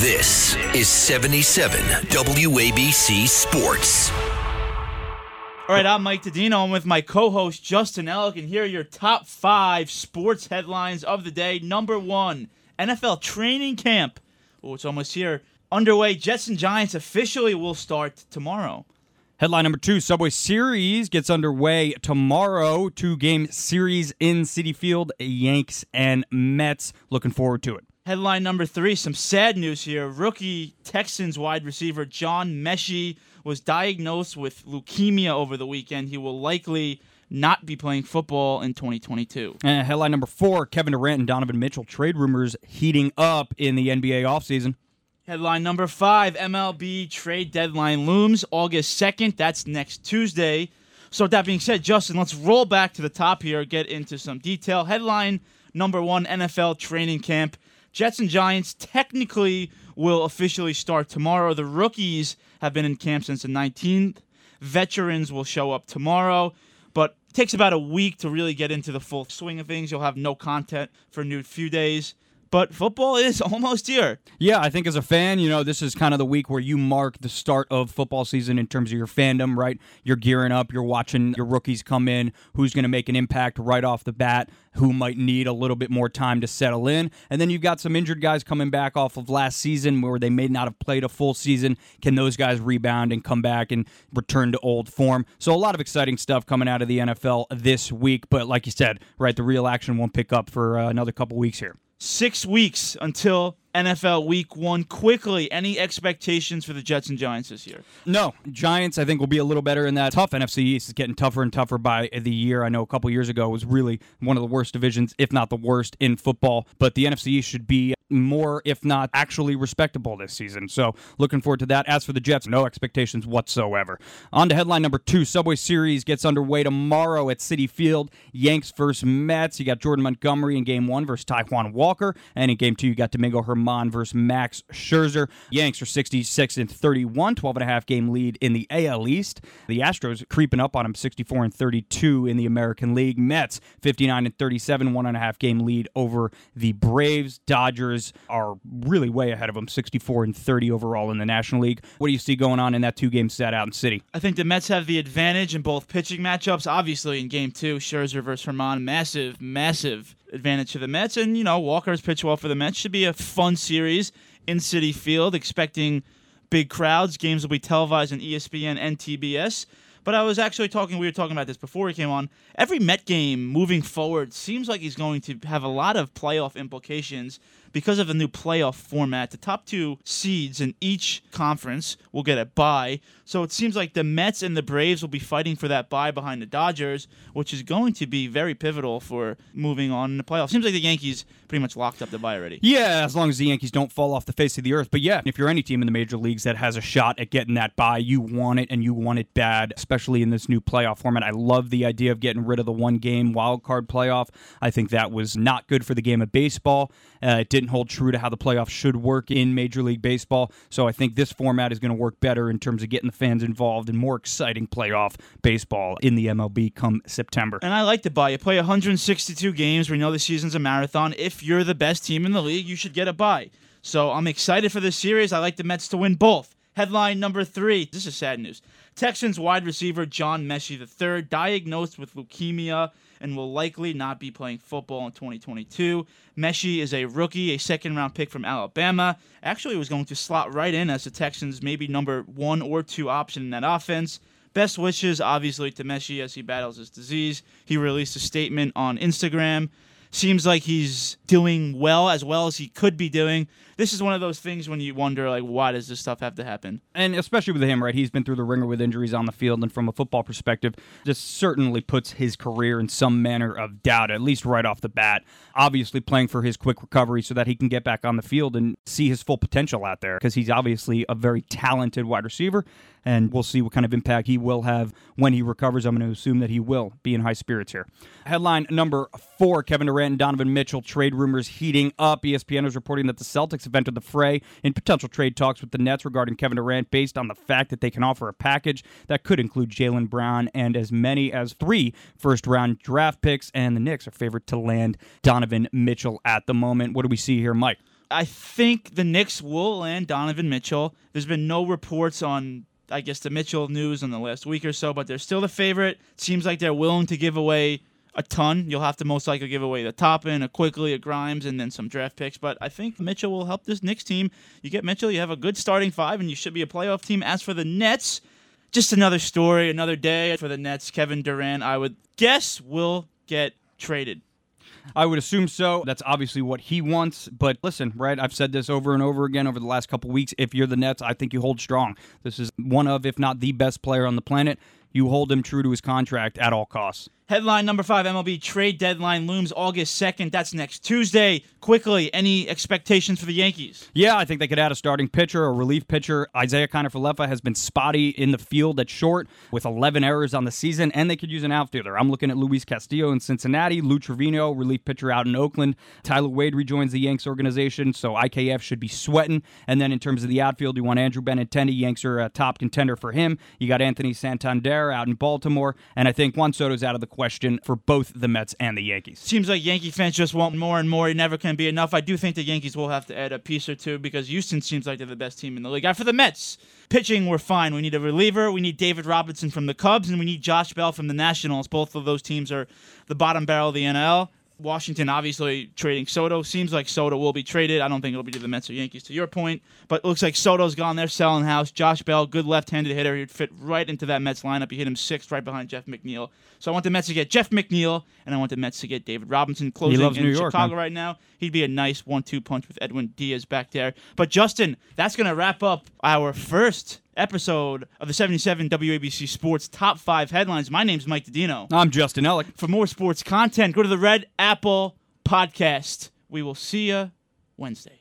This is 77 WABC Sports. All right, I'm Mike Didino. I'm with my co-host Justin Ellick, and here are your top five sports headlines of the day. Number one, NFL training camp. Oh, it's almost here. Underway. Jets and Giants officially will start tomorrow. Headline number two Subway Series gets underway tomorrow. Two game series in Citi Field, Yanks and Mets. Looking forward to it. Headline number three some sad news here. Rookie Texans wide receiver John Metchie was diagnosed with leukemia over the weekend. He will likely not be playing football in 2022. And headline number four Kevin Durant and Donovan Mitchell trade rumors heating up in the NBA offseason. Headline number five MLB trade deadline looms August 2nd. That's next Tuesday. So, with that being said, Justin, let's roll back to the top here, get into some detail. Headline number one NFL training camp. Jets and Giants technically will officially start tomorrow. The rookies have been in camp since the 19th. Veterans will show up tomorrow, but it takes about a week to really get into the full swing of things. You'll have no content for a new few days but football is almost here. Yeah, I think as a fan, you know, this is kind of the week where you mark the start of football season in terms of your fandom, right? You're gearing up, you're watching your rookies come in, who's going to make an impact right off the bat, who might need a little bit more time to settle in. And then you've got some injured guys coming back off of last season where they may not have played a full season. Can those guys rebound and come back and return to old form? So a lot of exciting stuff coming out of the NFL this week, but like you said, right, the real action won't pick up for uh, another couple weeks here six weeks until NFL Week One. Quickly, any expectations for the Jets and Giants this year? No, Giants. I think will be a little better in that. Tough NFC East is getting tougher and tougher by the year. I know a couple years ago was really one of the worst divisions, if not the worst, in football. But the NFC East should be more, if not actually respectable this season. So looking forward to that. As for the Jets, no expectations whatsoever. On to headline number two Subway Series gets underway tomorrow at Citi Field. Yanks versus Mets. You got Jordan Montgomery in game one versus Taijuan Walker. And in game two, you got Domingo Germán versus Max Scherzer. Yanks are 66 and 31, 12 and a half game lead in the AL East. The Astros creeping up on them 64 and 32 in the American League. Mets 59 and 37, one and a half game lead over the Braves. Dodgers are really way ahead of them, 64 and 30 overall in the National League. What do you see going on in that two game set out in Citi? I think the Mets have the advantage in both pitching matchups. Obviously, in game two, Scherzer versus Germán, massive, massive advantage to the Mets. And, you know, Walker's pitch well for the Mets. Should be a fun series in Citi Field, expecting big crowds. Games will be televised on ESPN and TBS. But I was actually talking, we were talking about this before we came on. Every Met game moving forward seems like he's going to have a lot of playoff implications because of the new playoff format. The top two seeds in each conference will get a bye. So it seems like the Mets and the Braves will be fighting for that bye behind the Dodgers, which is going to be very pivotal for moving on in the playoffs. Seems like the Yankees pretty much locked up the bye already. Yeah, as long as the Yankees don't fall off the face of the earth. But yeah, if you're any team in the major leagues that has a shot at getting that bye, you want it and you want it bad, especially in this new playoff format. I love the idea of getting rid of the one game wild card playoff. I think that was not good for the game of baseball. Uh, it didn't hold true to how the playoffs should work in Major League Baseball. So I think this format is going to work better in terms of getting the fans involved in more exciting playoff baseball in the MLB come September. And I like to buy. You play 162 games. We know the season's a marathon. If you're the best team in the league, you should get a bye. So I'm excited for this series. I like the Mets to win both. Headline number three. This is sad news. Texans wide receiver John Metchie III diagnosed with leukemia and will likely not be playing football in 2022. Metchie is a rookie, a second round pick from Alabama. Actually, was going to slot right in as the Texans' maybe number one or two option in that offense. Best wishes, obviously, to Metchie as he battles his disease. He released a statement on Instagram seems like he's doing well as well as he could be doing. This is one of those things when you wonder, like, why does this stuff have to happen? And especially with him, right? He's been through the wringer with injuries on the field, and from a football perspective, this certainly puts his career in some manner of doubt, at least right off the bat. Obviously, playing for his quick recovery so that he can get back on the field and see his full potential out there, because he's obviously a very talented wide receiver, and we'll see what kind of impact he will have when he recovers. I'm going to assume that he will be in high spirits here. Headline number four Kevin Durant and Donovan Mitchell trade rumors heating up. ESPN is reporting that the Celtics have entered the fray in potential trade talks with the Nets regarding Kevin Durant based on the fact that they can offer a package that could include Jaylen Brown and as many as three first round draft picks. And the Knicks are favored to land Donovan Mitchell at the moment. What do we see here, Mike? I think the Knicks will land Donovan Mitchell. There's been no reports on, I guess, the Mitchell news in the last week or so, but they're still the favorite. Seems like they're willing to give away a ton. You'll have to most likely give away the Toppin, a Quickley, a Grimes, and then some draft picks. But I think Mitchell will help this Knicks team. You get Mitchell, you have a good starting five, and you should be a playoff team. As for the Nets, just another story, another day for the Nets. Kevin Durant, I would guess, will get traded. I would assume so. That's obviously what he wants. But listen, right? I've said this over and over again over the last couple weeks. If you're the Nets, I think you hold strong. This is one of, if not the best player on the planet. You hold him true to his contract at all costs. Headline number five MLB trade deadline looms August 2nd. That's next Tuesday. Quickly, any expectations for the Yankees? Yeah, I think they could add a starting pitcher, a relief pitcher. Isaiah Kiner-Falefa has been spotty in the field at short with 11 errors on the season, and they could use an outfielder. I'm looking at Luis Castillo in Cincinnati, Lou Trivino, relief pitcher out in Oakland. Tyler Wade rejoins the Yanks organization, so IKF should be sweating. And then in terms of the outfield, you want Andrew Benintendi. Yanks are a top contender for him. You got Anthony Santander out in Baltimore, and I think Juan Soto's out of the question for both the Mets and the Yankees. Seems like Yankee fans just want more and more. It never can be enough. I do think the Yankees will have to add a piece or two because Houston seems like they're the best team in the league. After the Mets, pitching, we're fine. We need a reliever. We need David Robinson from the Cubs, and we need Josh Bell from the Nationals. Both of those teams are the bottom barrel of the NL. Washington obviously trading Soto. Seems like Soto will be traded. I don't think it'll be to the Mets or Yankees, to your point. But looks like Soto's gone. They're selling house. Josh Bell, good left-handed hitter. He'd fit right into that Mets lineup. He hit him sixth, right behind Jeff McNeil. So I want the Mets to get Jeff McNeil, and I want the Mets to get David Robinson closing in New York, Chicago man. right now. He'd be a nice one-two punch with Edwin Diaz back there. But Justin, that's gonna wrap up our first episode of the 77 WABC Sports Top Five Headlines. My name's Mike Didino. I'm Justin Ellick. For more sports content, go to the Red Apple Podcast. We will see you Wednesday.